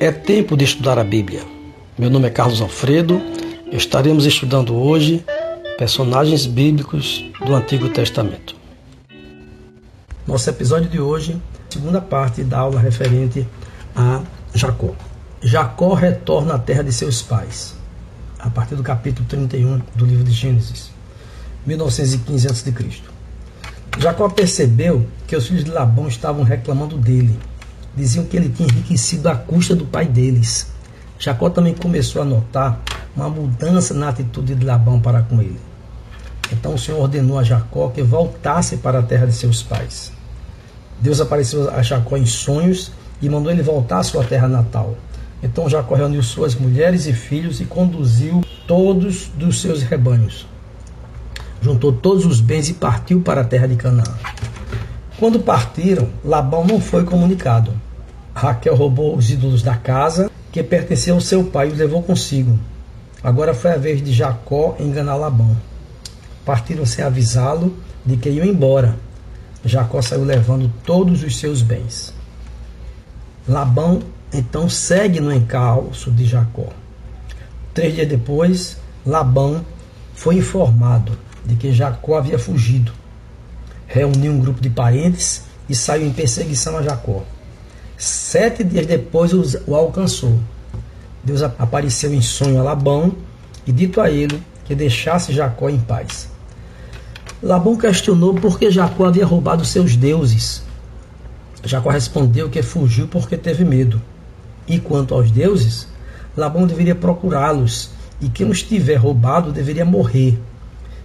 É tempo de estudar a Bíblia. Meu nome é Carlos Alfredo. Estaremos estudando hoje personagens bíblicos do Antigo Testamento. Nosso episódio de hoje, segunda parte da aula referente a Jacó. Jacó retorna à terra de seus pais, a partir do capítulo 31 do livro de Gênesis, 1915 a.C. Jacó percebeu que os filhos de Labão estavam reclamando dele diziam que ele tinha enriquecido à custa do pai deles. Jacó também começou a notar uma mudança na atitude de Labão para com ele. Então o Senhor ordenou a Jacó que voltasse para a terra de seus pais. Deus apareceu a Jacó em sonhos e mandou ele voltar à sua terra natal. Então Jacó reuniu suas mulheres e filhos e conduziu todos dos seus rebanhos. Juntou todos os bens e partiu para a terra de Canaã. Quando partiram, Labão não foi comunicado. Raquel roubou os ídolos da casa que pertencia ao seu pai e os levou consigo. Agora foi a vez de Jacó enganar Labão. Partiram sem avisá-lo de que iam embora. Jacó saiu levando todos os seus bens. Labão então segue no encalço de Jacó. Três dias depois, Labão foi informado de que Jacó havia fugido reuniu um grupo de parentes e saiu em perseguição a Jacó. Sete dias depois o alcançou. Deus apareceu em sonho a Labão e dito a ele que deixasse Jacó em paz. Labão questionou por que Jacó havia roubado seus deuses. Jacó respondeu que fugiu porque teve medo. E quanto aos deuses, Labão deveria procurá-los, e quem os tiver roubado deveria morrer.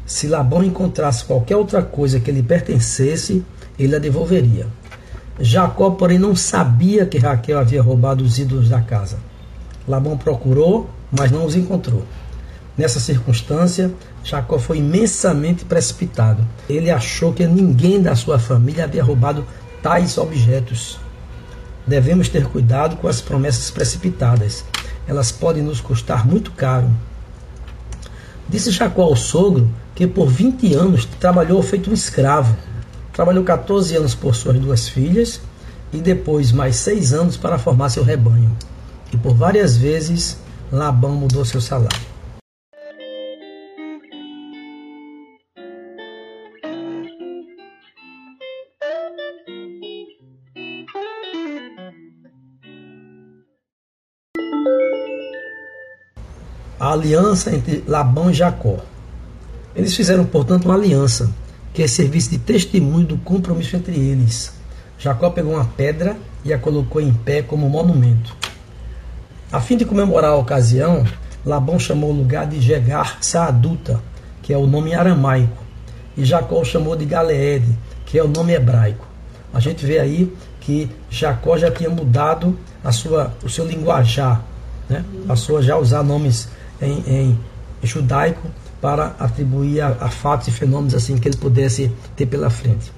Se Labão encontrasse qualquer outra coisa que lhe pertencesse, ele a devolveria. Jacó, porém, não sabia que Raquel havia roubado os ídolos da casa. Labão procurou, mas não os encontrou. Nessa circunstância, Jacó foi imensamente precipitado. Ele achou que ninguém da sua família havia roubado tais objetos. Devemos ter cuidado com as promessas precipitadas. Elas podem nos custar muito caro. Disse Jacó ao sogro que por 20 anos trabalhou feito um escravo. Trabalhou 14 anos por suas duas filhas e depois mais seis anos para formar seu rebanho. E por várias vezes Labão mudou seu salário. a aliança entre Labão e Jacó. Eles fizeram, portanto, uma aliança que servisse de testemunho do compromisso entre eles. Jacó pegou uma pedra e a colocou em pé como monumento. A fim de comemorar a ocasião, Labão chamou o lugar de Jegar Saaduta, que é o nome aramaico, e Jacó o chamou de Galeed, que é o nome hebraico. A gente vê aí que Jacó já tinha mudado a sua, o seu linguajar, né? passou a já usar nomes em, em judaico para atribuir a, a, fatos e fenômenos assim que ele pudesse ter pela frente.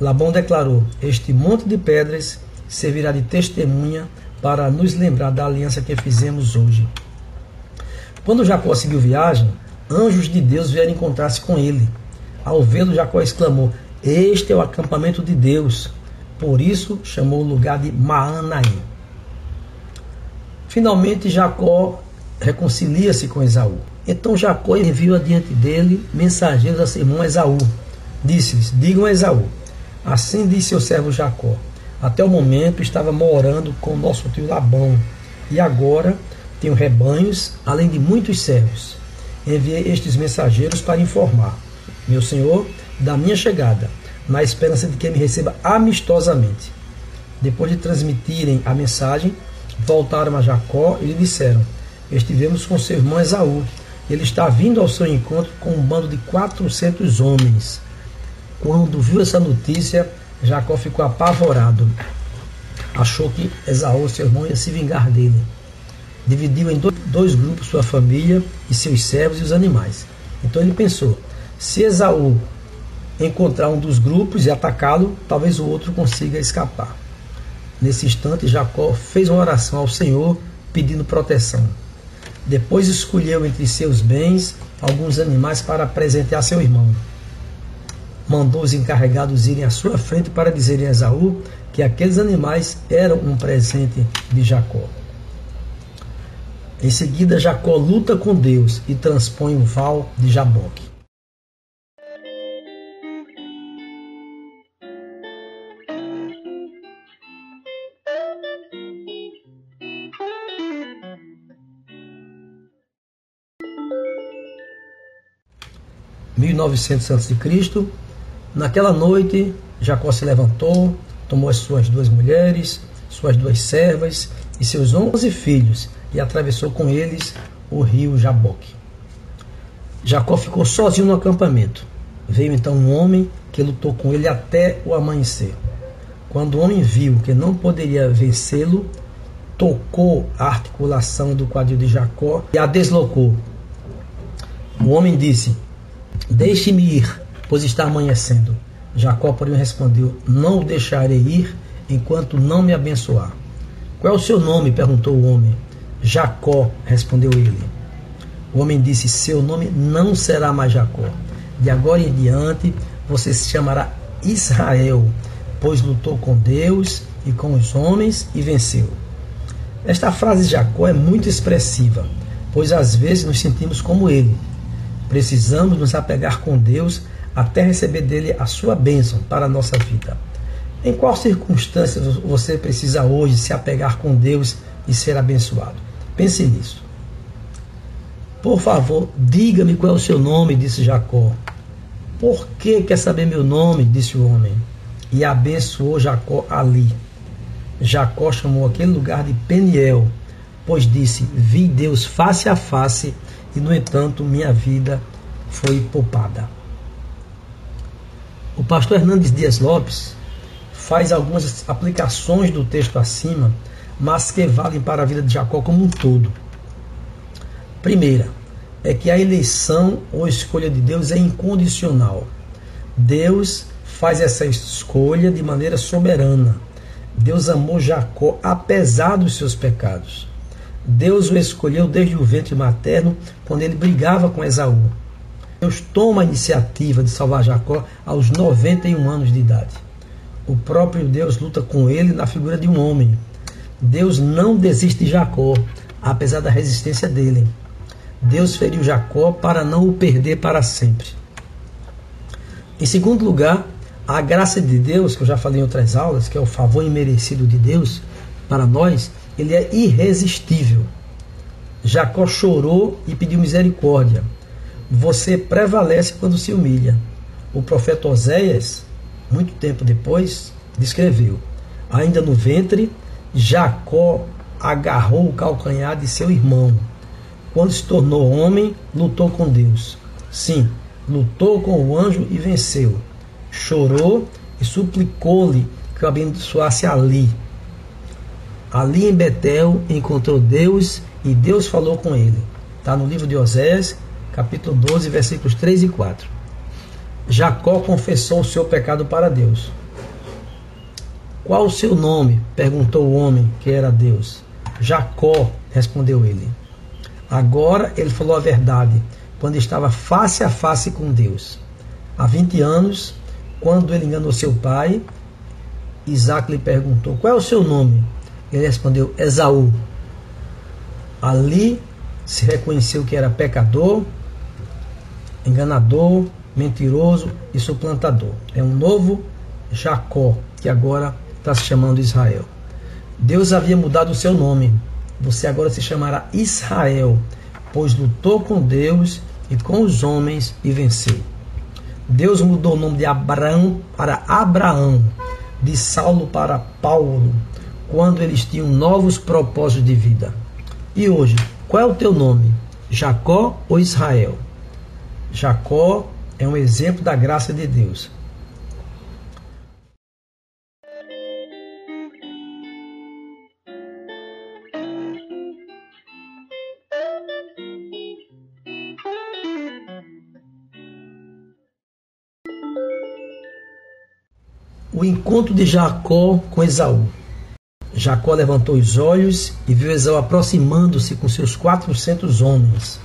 Labão declarou: Este monte de pedras servirá de testemunha para nos lembrar da aliança que fizemos hoje. Quando Jacó seguiu viagem, anjos de Deus vieram encontrar-se com ele. Ao vê-lo, Jacó exclamou: Este é o acampamento de Deus. Por isso chamou o lugar de Maanaim. Finalmente, Jacó reconcilia-se com Esaú. Então Jacó enviou adiante dele mensageiros a seu irmão Esaú. Disse-lhes: Digam a Esaú: Assim disse seu servo Jacó: Até o momento estava morando com nosso tio Labão, e agora tenho rebanhos, além de muitos servos. Enviei estes mensageiros para informar, meu senhor, da minha chegada, na esperança de que me receba amistosamente. Depois de transmitirem a mensagem, voltaram a Jacó e lhe disseram: estivemos com seu irmão Esaú. Ele está vindo ao seu encontro com um bando de 400 homens. Quando viu essa notícia, Jacó ficou apavorado. Achou que Esaú, seu irmão, ia se vingar dele. Dividiu em dois grupos sua família e seus servos e os animais. Então ele pensou: se Esaú encontrar um dos grupos e atacá-lo, talvez o outro consiga escapar. Nesse instante, Jacó fez uma oração ao Senhor pedindo proteção. Depois escolheu entre seus bens alguns animais para presentear seu irmão. mandou os encarregados irem à sua frente para dizerem a Esaú que aqueles animais eram um presente de Jacó. Em seguida, Jacó luta com Deus e transpõe o val de Jaboque. (1900 a.C.) Naquela noite, Jacó se levantou, tomou as suas duas mulheres, suas duas servas e seus onze filhos e atravessou com eles o rio Jaboque. Jacó ficou sozinho no acampamento. Veio então um homem que lutou com ele até o amanhecer. Quando o homem viu que não poderia vencê-lo, tocou a articulação do quadril de Jacó e a deslocou. O homem disse: Deixe-me ir, pois está amanhecendo. Jacó, porém, respondeu: Não o deixarei ir enquanto não me abençoar. Qual é o seu nome? perguntou o homem. Jacó, respondeu ele. O homem disse: Seu nome não será mais Jacó. De agora em diante você se chamará Israel, pois lutou com Deus e com os homens e venceu. Esta frase de Jacó é muito expressiva, pois às vezes nos sentimos como ele. Precisamos nos apegar com Deus até receber dele a sua bênção para a nossa vida. Em qual circunstância você precisa hoje se apegar com Deus e ser abençoado? Pense nisso. Por favor, diga-me qual é o seu nome, disse Jacó. Por que quer saber meu nome? disse o homem. E abençoou Jacó ali. Jacó chamou aquele lugar de Peniel, pois disse: Vi Deus face a face, e no entanto minha vida foi poupada. O pastor Hernandes Dias Lopes faz algumas aplicações do texto acima, mas que valem para a vida de Jacó como um todo. Primeira, é que a eleição ou escolha de Deus é incondicional. Deus faz essa escolha de maneira soberana. Deus amou Jacó apesar dos seus pecados. Deus o escolheu desde o ventre materno, quando ele brigava com Esaú. Deus toma a iniciativa de salvar Jacó aos 91 anos de idade. O próprio Deus luta com ele na figura de um homem. Deus não desiste de Jacó, apesar da resistência dele. Deus feriu Jacó para não o perder para sempre. Em segundo lugar, a graça de Deus, que eu já falei em outras aulas, que é o favor imerecido de Deus para nós, ele é irresistível. Jacó chorou e pediu misericórdia você prevalece quando se humilha. O profeta Oséias, muito tempo depois, descreveu: ainda no ventre, Jacó agarrou o calcanhar de seu irmão. Quando se tornou homem, lutou com Deus. Sim, lutou com o anjo e venceu. Chorou e suplicou-lhe que o abençoasse ali. Ali em Betel encontrou Deus e Deus falou com ele. Está no livro de Oséias, capítulo 12, versículos 3 e 4. Jacó confessou o seu pecado para Deus. Qual o seu nome? perguntou o homem que era Deus. Jacó, respondeu ele. Agora ele falou a verdade, quando estava face a face com Deus. Há 20 anos, quando ele enganou seu pai, Isaac lhe perguntou: Qual é o seu nome? Ele respondeu: Esaú. Ali se reconheceu que era pecador enganador, mentiroso e suplantador. É um novo Jacó, que agora está se chamando Israel. Deus havia mudado o seu nome. Você agora se chamará Israel, pois lutou com Deus e com os homens e venceu. Deus mudou o nome de Abraão para Abraão, de Saulo para Paulo, quando eles tinham novos propósitos de vida. E hoje, qual é o teu nome? Jacó ou Israel? Jacó é um exemplo da graça de Deus. O encontro de Jacó com Esaú. Jacó levantou os olhos e viu Esaú aproximando-se com seus quatrocentos homens.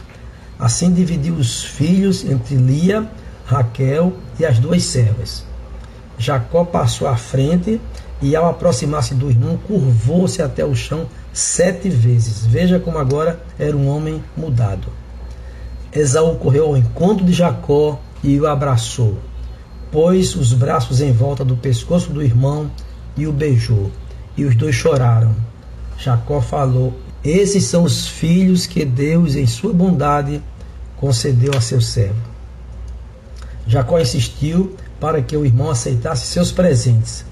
Assim dividiu os filhos entre Lia, Raquel e as duas servas. Jacó passou à frente e, ao aproximar-se do irmão, curvou-se até o chão sete vezes. Veja como agora era um homem mudado. Esaú correu ao encontro de Jacó e o abraçou. Pôs os braços em volta do pescoço do irmão e o beijou. E os dois choraram. Jacó falou: Esses são os filhos que Deus, em sua bondade, concedeu a seu servo. Jacó insistiu para que o irmão aceitasse seus presentes.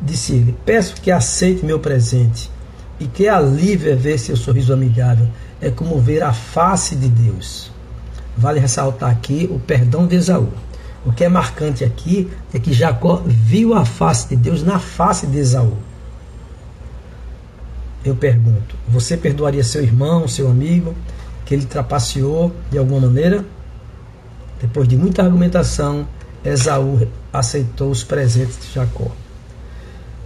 Disse ele: Peço que aceite meu presente e que alívio é ver seu sorriso amigável. É como ver a face de Deus. Vale ressaltar aqui o perdão de Esaú. O que é marcante aqui é que Jacó viu a face de Deus na face de Esaú. Eu pergunto: você perdoaria seu irmão, seu amigo, que ele trapaceou de alguma maneira? Depois de muita argumentação, Esaú aceitou os presentes de Jacó.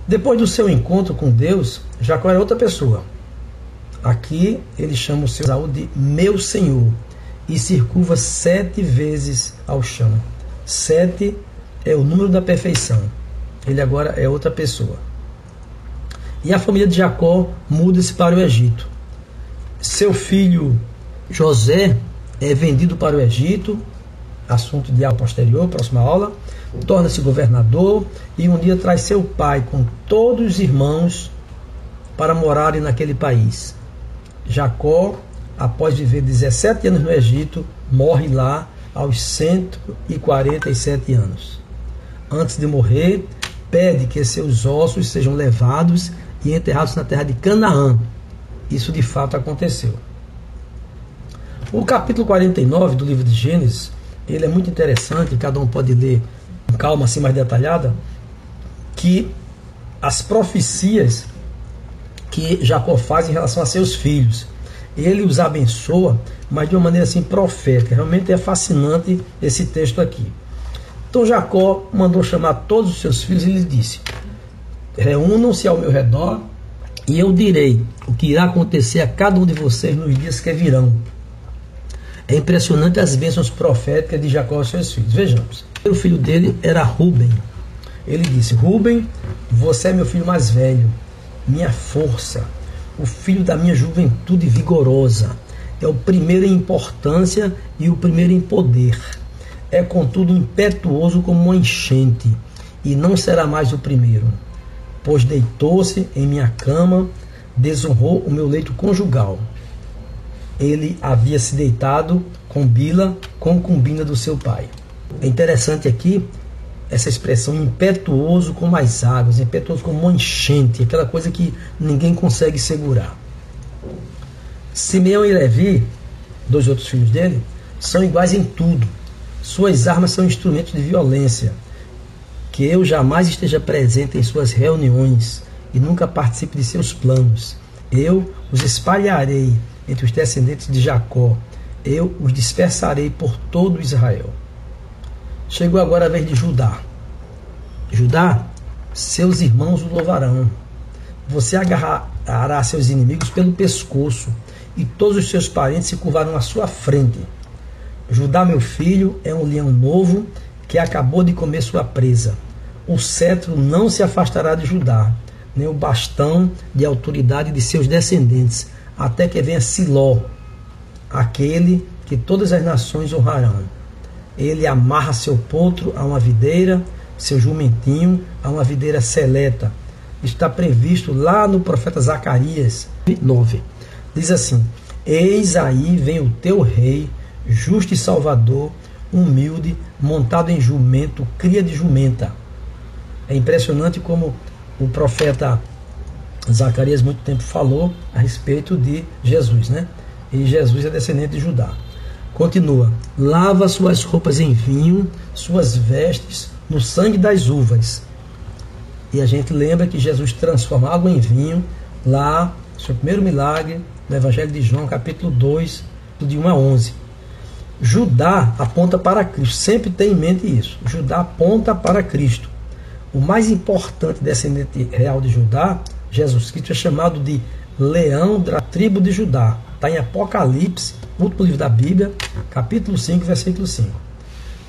Depois do seu encontro com Deus, Jacó era outra pessoa. Aqui ele chama o seu Esaú de meu senhor e curva sete vezes ao chão. Sete é o número da perfeição. Ele agora é outra pessoa. E a família de Jacó muda-se para o Egito. Seu filho José é vendido para o Egito, assunto de aula posterior, próxima aula, torna-se governador e um dia traz seu pai com todos os irmãos para morarem naquele país. Jacó, após viver 17 anos no Egito, morre lá aos 147 anos. Antes de morrer, pede que seus ossos sejam levados e enterrados na terra de Canaã. Isso de fato aconteceu. O capítulo 49 do livro de Gênesis, ele é muito interessante, cada um pode ler com calma assim mais detalhada, que as profecias que Jacó faz em relação a seus filhos, ele os abençoa, mas de uma maneira assim profética. Realmente é fascinante esse texto aqui. Então Jacó mandou chamar todos os seus filhos e lhes disse: Reúnam-se ao meu redor e eu direi o que irá acontecer a cada um de vocês nos dias que virão. É impressionante as bênçãos proféticas de Jacó aos seus filhos. Vejamos. O filho dele era Ruben. Ele disse: Ruben, você é meu filho mais velho, minha força, o filho da minha juventude vigorosa. É o primeiro em importância e o primeiro em poder. É contudo impetuoso como uma enchente, e não será mais o primeiro, pois deitou-se em minha cama, desonrou o meu leito conjugal ele havia se deitado com Bila, concubina do seu pai. É interessante aqui essa expressão impetuoso como as águas, impetuoso como uma enchente, aquela coisa que ninguém consegue segurar. Simeão e Levi, dois outros filhos dele, são iguais em tudo. Suas armas são instrumentos de violência. Que eu jamais esteja presente em suas reuniões e nunca participe de seus planos. Eu os espalharei entre os descendentes de Jacó. Eu os dispersarei por todo Israel. Chegou agora a vez de Judá. Judá, seus irmãos o louvarão. Você agarrará seus inimigos pelo pescoço, e todos os seus parentes se curvarão à sua frente. Judá, meu filho, é um leão novo que acabou de comer sua presa. O cetro não se afastará de Judá, nem o bastão de autoridade de seus descendentes, até que venha Siló, aquele que todas as nações honrarão. Ele amarra seu potro a uma videira, seu jumentinho a uma videira seleta. Está previsto lá no profeta Zacarias 9. Diz assim: Eis aí vem o teu rei, justo e salvador, humilde, montado em jumento, cria de jumenta. É impressionante como o profeta Zacarias muito tempo falou a respeito de Jesus, né? E Jesus é descendente de Judá. Continua: lava suas roupas em vinho, suas vestes no sangue das uvas. E a gente lembra que Jesus transforma água em vinho lá, seu primeiro milagre, no Evangelho de João, capítulo 2, de 1 a 11. Judá aponta para Cristo, sempre tem em mente isso. Judá aponta para Cristo. O mais importante descendente real de Judá Jesus Cristo é chamado de leão da tribo de Judá. Está em Apocalipse, último livro da Bíblia, capítulo 5, versículo 5.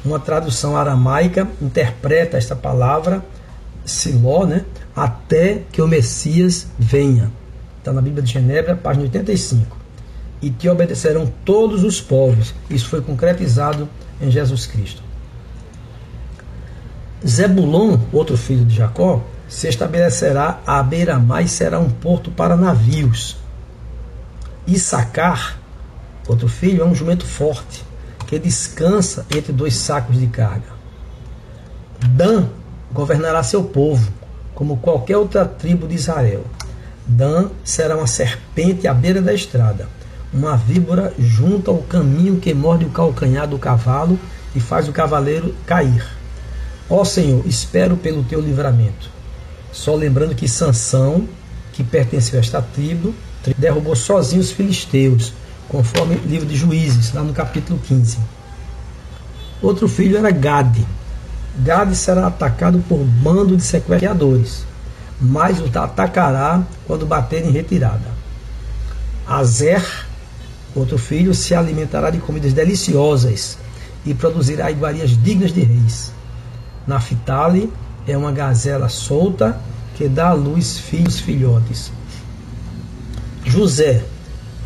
Uma tradução aramaica interpreta esta palavra, Siló, né? até que o Messias venha. Está na Bíblia de Genebra, página 85. E te obedecerão todos os povos. Isso foi concretizado em Jesus Cristo. Zebulon, outro filho de Jacó, se estabelecerá à beira-mar e será um porto para navios. Issacar, outro filho, é um jumento forte, que descansa entre dois sacos de carga. Dan governará seu povo, como qualquer outra tribo de Israel. Dan será uma serpente à beira da estrada, uma víbora junto ao caminho que morde o calcanhar do cavalo e faz o cavaleiro cair. Ó Senhor, espero pelo teu livramento. Só lembrando que Sansão, que pertenceu a esta tribo, derrubou sozinho os filisteus, conforme o livro de Juízes, lá no capítulo 15. Outro filho era Gade. Gade será atacado por bando de sequestradores, mas o atacará quando bater em retirada. Azer, outro filho, se alimentará de comidas deliciosas e produzirá iguarias dignas de reis. Naftali é uma gazela solta que dá à luz filhos filhotes. José.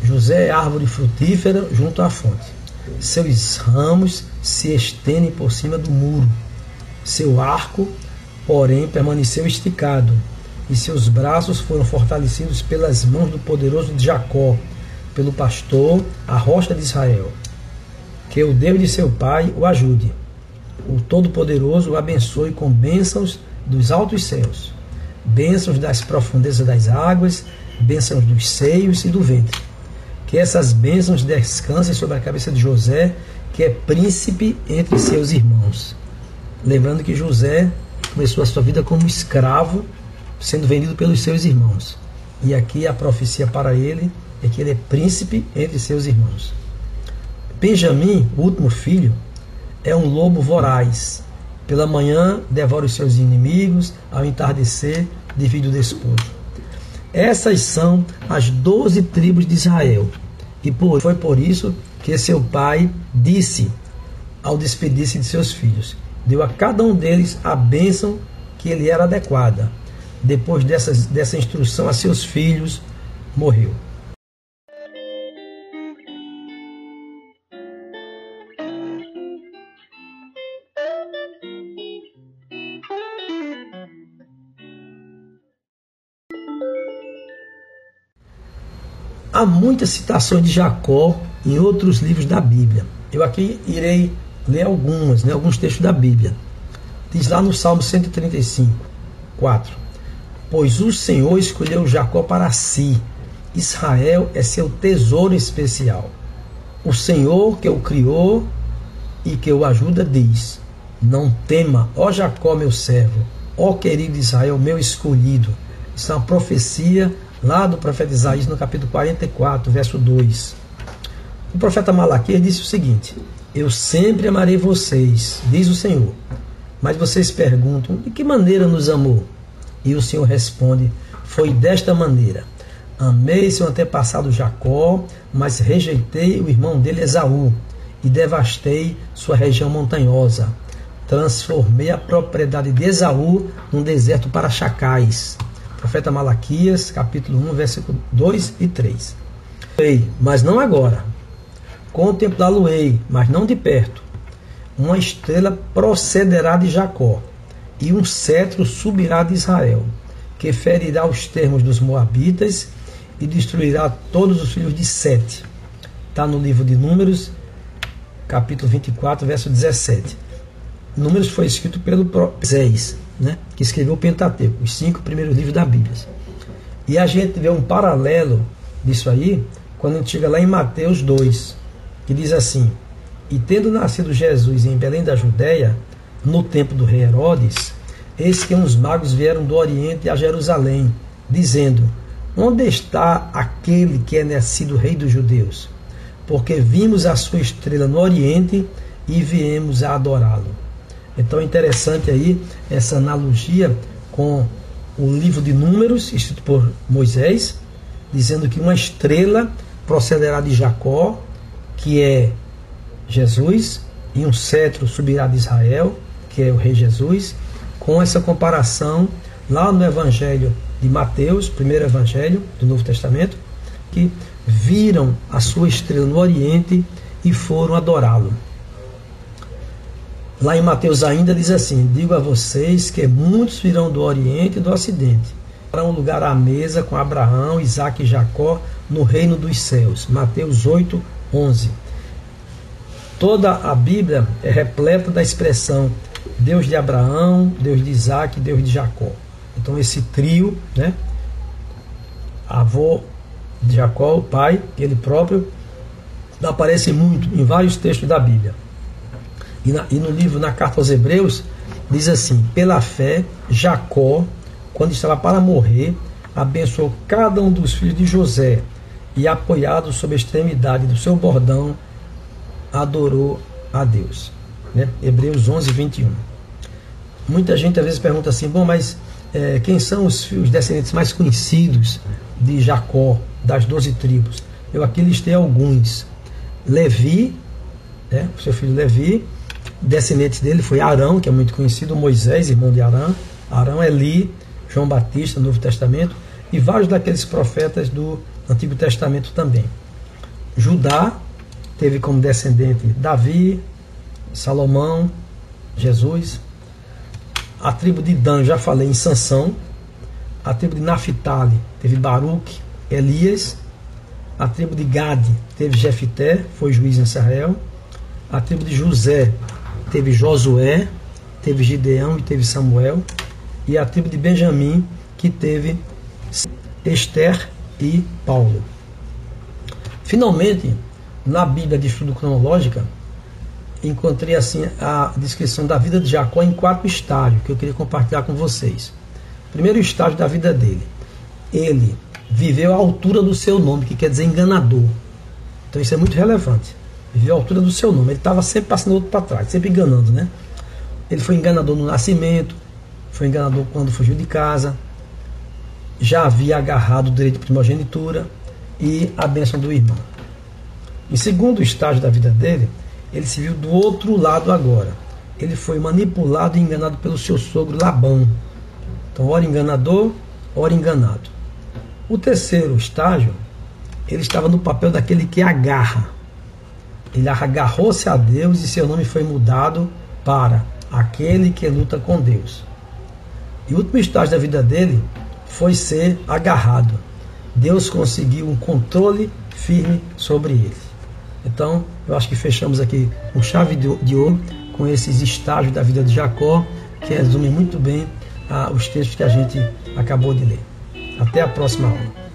José é árvore frutífera junto à fonte. Seus ramos se estendem por cima do muro. Seu arco, porém, permaneceu esticado, e seus braços foram fortalecidos pelas mãos do poderoso de Jacó, pelo pastor, a rocha de Israel. Que o Deus de seu pai o ajude. O Todo-Poderoso o abençoe com bênçãos dos altos céus, bênçãos das profundezas das águas bênçãos dos seios e do ventre. Que essas bênçãos descansem sobre a cabeça de José, que é príncipe entre seus irmãos. Lembrando que José começou a sua vida como escravo, sendo vendido pelos seus irmãos. E aqui a profecia para ele é que ele é príncipe entre seus irmãos. Benjamim, o último filho, é um lobo voraz. Pela manhã devora os seus inimigos, ao entardecer divide o despojo. Essas são as doze tribos de Israel. E por, foi por isso que seu pai disse, ao despedir-se de seus filhos, deu a cada um deles a bênção que ele era adequada. Depois dessas, dessa instrução a seus filhos, morreu. Há muitas citações de Jacó em outros livros da Bíblia. Eu aqui irei ler algumas, né, alguns textos da Bíblia. Diz lá no Salmo 135, 4: Pois o Senhor escolheu Jacó para si, Israel é seu tesouro especial. O Senhor que o criou e que o ajuda diz: Não tema, ó Jacó, meu servo, ó querido Israel, meu escolhido. Isso é uma profecia lá do profeta Isaías, no capítulo 44, verso 2. O profeta Malaquias disse o seguinte: Eu sempre amarei vocês, diz o Senhor. Mas vocês perguntam: de que maneira nos amou? E o Senhor responde: Foi desta maneira. Amei seu antepassado Jacó, mas rejeitei o irmão dele Esaú e devastei sua região montanhosa. Transformei a propriedade de Esaú num deserto para chacais Profeta Malaquias, capítulo 1, versículo 2 e 3. Ei, mas não agora. Contemplá-lo-ei, mas não de perto. Uma estrela procederá de Jacó, e um cetro subirá de Israel, que ferirá os termos dos Moabitas e destruirá todos os filhos de Sete. Está no livro de Números, capítulo 24, verso 17. Números foi escrito pelo Zéis né, que escreveu o Pentateuco, os cinco primeiros livros da Bíblia. E a gente vê um paralelo disso aí quando a gente chega lá em Mateus 2, que diz assim: E tendo nascido Jesus em Belém da Judéia, no tempo do rei Herodes, eis que uns magos vieram do Oriente a Jerusalém, dizendo: Onde está aquele que é nascido rei dos judeus? Porque vimos a sua estrela no Oriente e viemos a adorá-lo. Então é interessante aí essa analogia com o livro de Números, escrito por Moisés, dizendo que uma estrela procederá de Jacó, que é Jesus, e um cetro subirá de Israel, que é o rei Jesus, com essa comparação lá no Evangelho de Mateus, primeiro Evangelho do Novo Testamento, que viram a sua estrela no Oriente e foram adorá-lo. Lá em Mateus ainda diz assim: Digo a vocês que muitos virão do Oriente e do Ocidente para um lugar à mesa com Abraão, Isaac e Jacó no reino dos céus. Mateus 8, 11. Toda a Bíblia é repleta da expressão Deus de Abraão, Deus de Isaac, Deus de Jacó. Então esse trio, né? Avô de Jacó, o pai, ele próprio, aparece muito em vários textos da Bíblia. E, na, e no livro, na carta aos Hebreus, diz assim: pela fé, Jacó, quando estava para morrer, abençoou cada um dos filhos de José e, apoiado sob a extremidade do seu bordão, adorou a Deus. Né? Hebreus 11, 21. Muita gente às vezes pergunta assim: bom, mas é, quem são os, os descendentes mais conhecidos de Jacó, das doze tribos? Eu aqui listei alguns. Levi, né, seu filho Levi, descendentes dele foi Arão, que é muito conhecido, Moisés, irmão de Arão, Arão, Eli, João Batista, Novo Testamento, e vários daqueles profetas do Antigo Testamento também. Judá teve como descendente Davi, Salomão, Jesus. A tribo de Dan, já falei em Sansão. A tribo de Naphtali teve Baruque, Elias. A tribo de Gade teve Jefité, foi juiz em Israel. A tribo de José teve Josué, teve Gideão e teve Samuel, e a tribo de Benjamim, que teve Esther e Paulo. Finalmente, na Bíblia de estudo cronológica, encontrei assim a descrição da vida de Jacó em quatro estágios que eu queria compartilhar com vocês. Primeiro estágio da vida dele. Ele viveu à altura do seu nome, que quer dizer enganador. Então isso é muito relevante viveu a altura do seu nome. Ele estava sempre passando outro para trás, sempre enganando, né? Ele foi enganador no nascimento, foi enganador quando fugiu de casa, já havia agarrado o direito de primogenitura e a bênção do irmão. Em segundo estágio da vida dele, ele se viu do outro lado agora. Ele foi manipulado e enganado pelo seu sogro Labão. Então, ora enganador, ora enganado. O terceiro estágio, ele estava no papel daquele que agarra ele agarrou-se a Deus e seu nome foi mudado para aquele que luta com Deus. E o último estágio da vida dele foi ser agarrado. Deus conseguiu um controle firme sobre ele. Então, eu acho que fechamos aqui com chave de ouro com esses estágios da vida de Jacó, que resume muito bem ah, os textos que a gente acabou de ler. Até a próxima aula.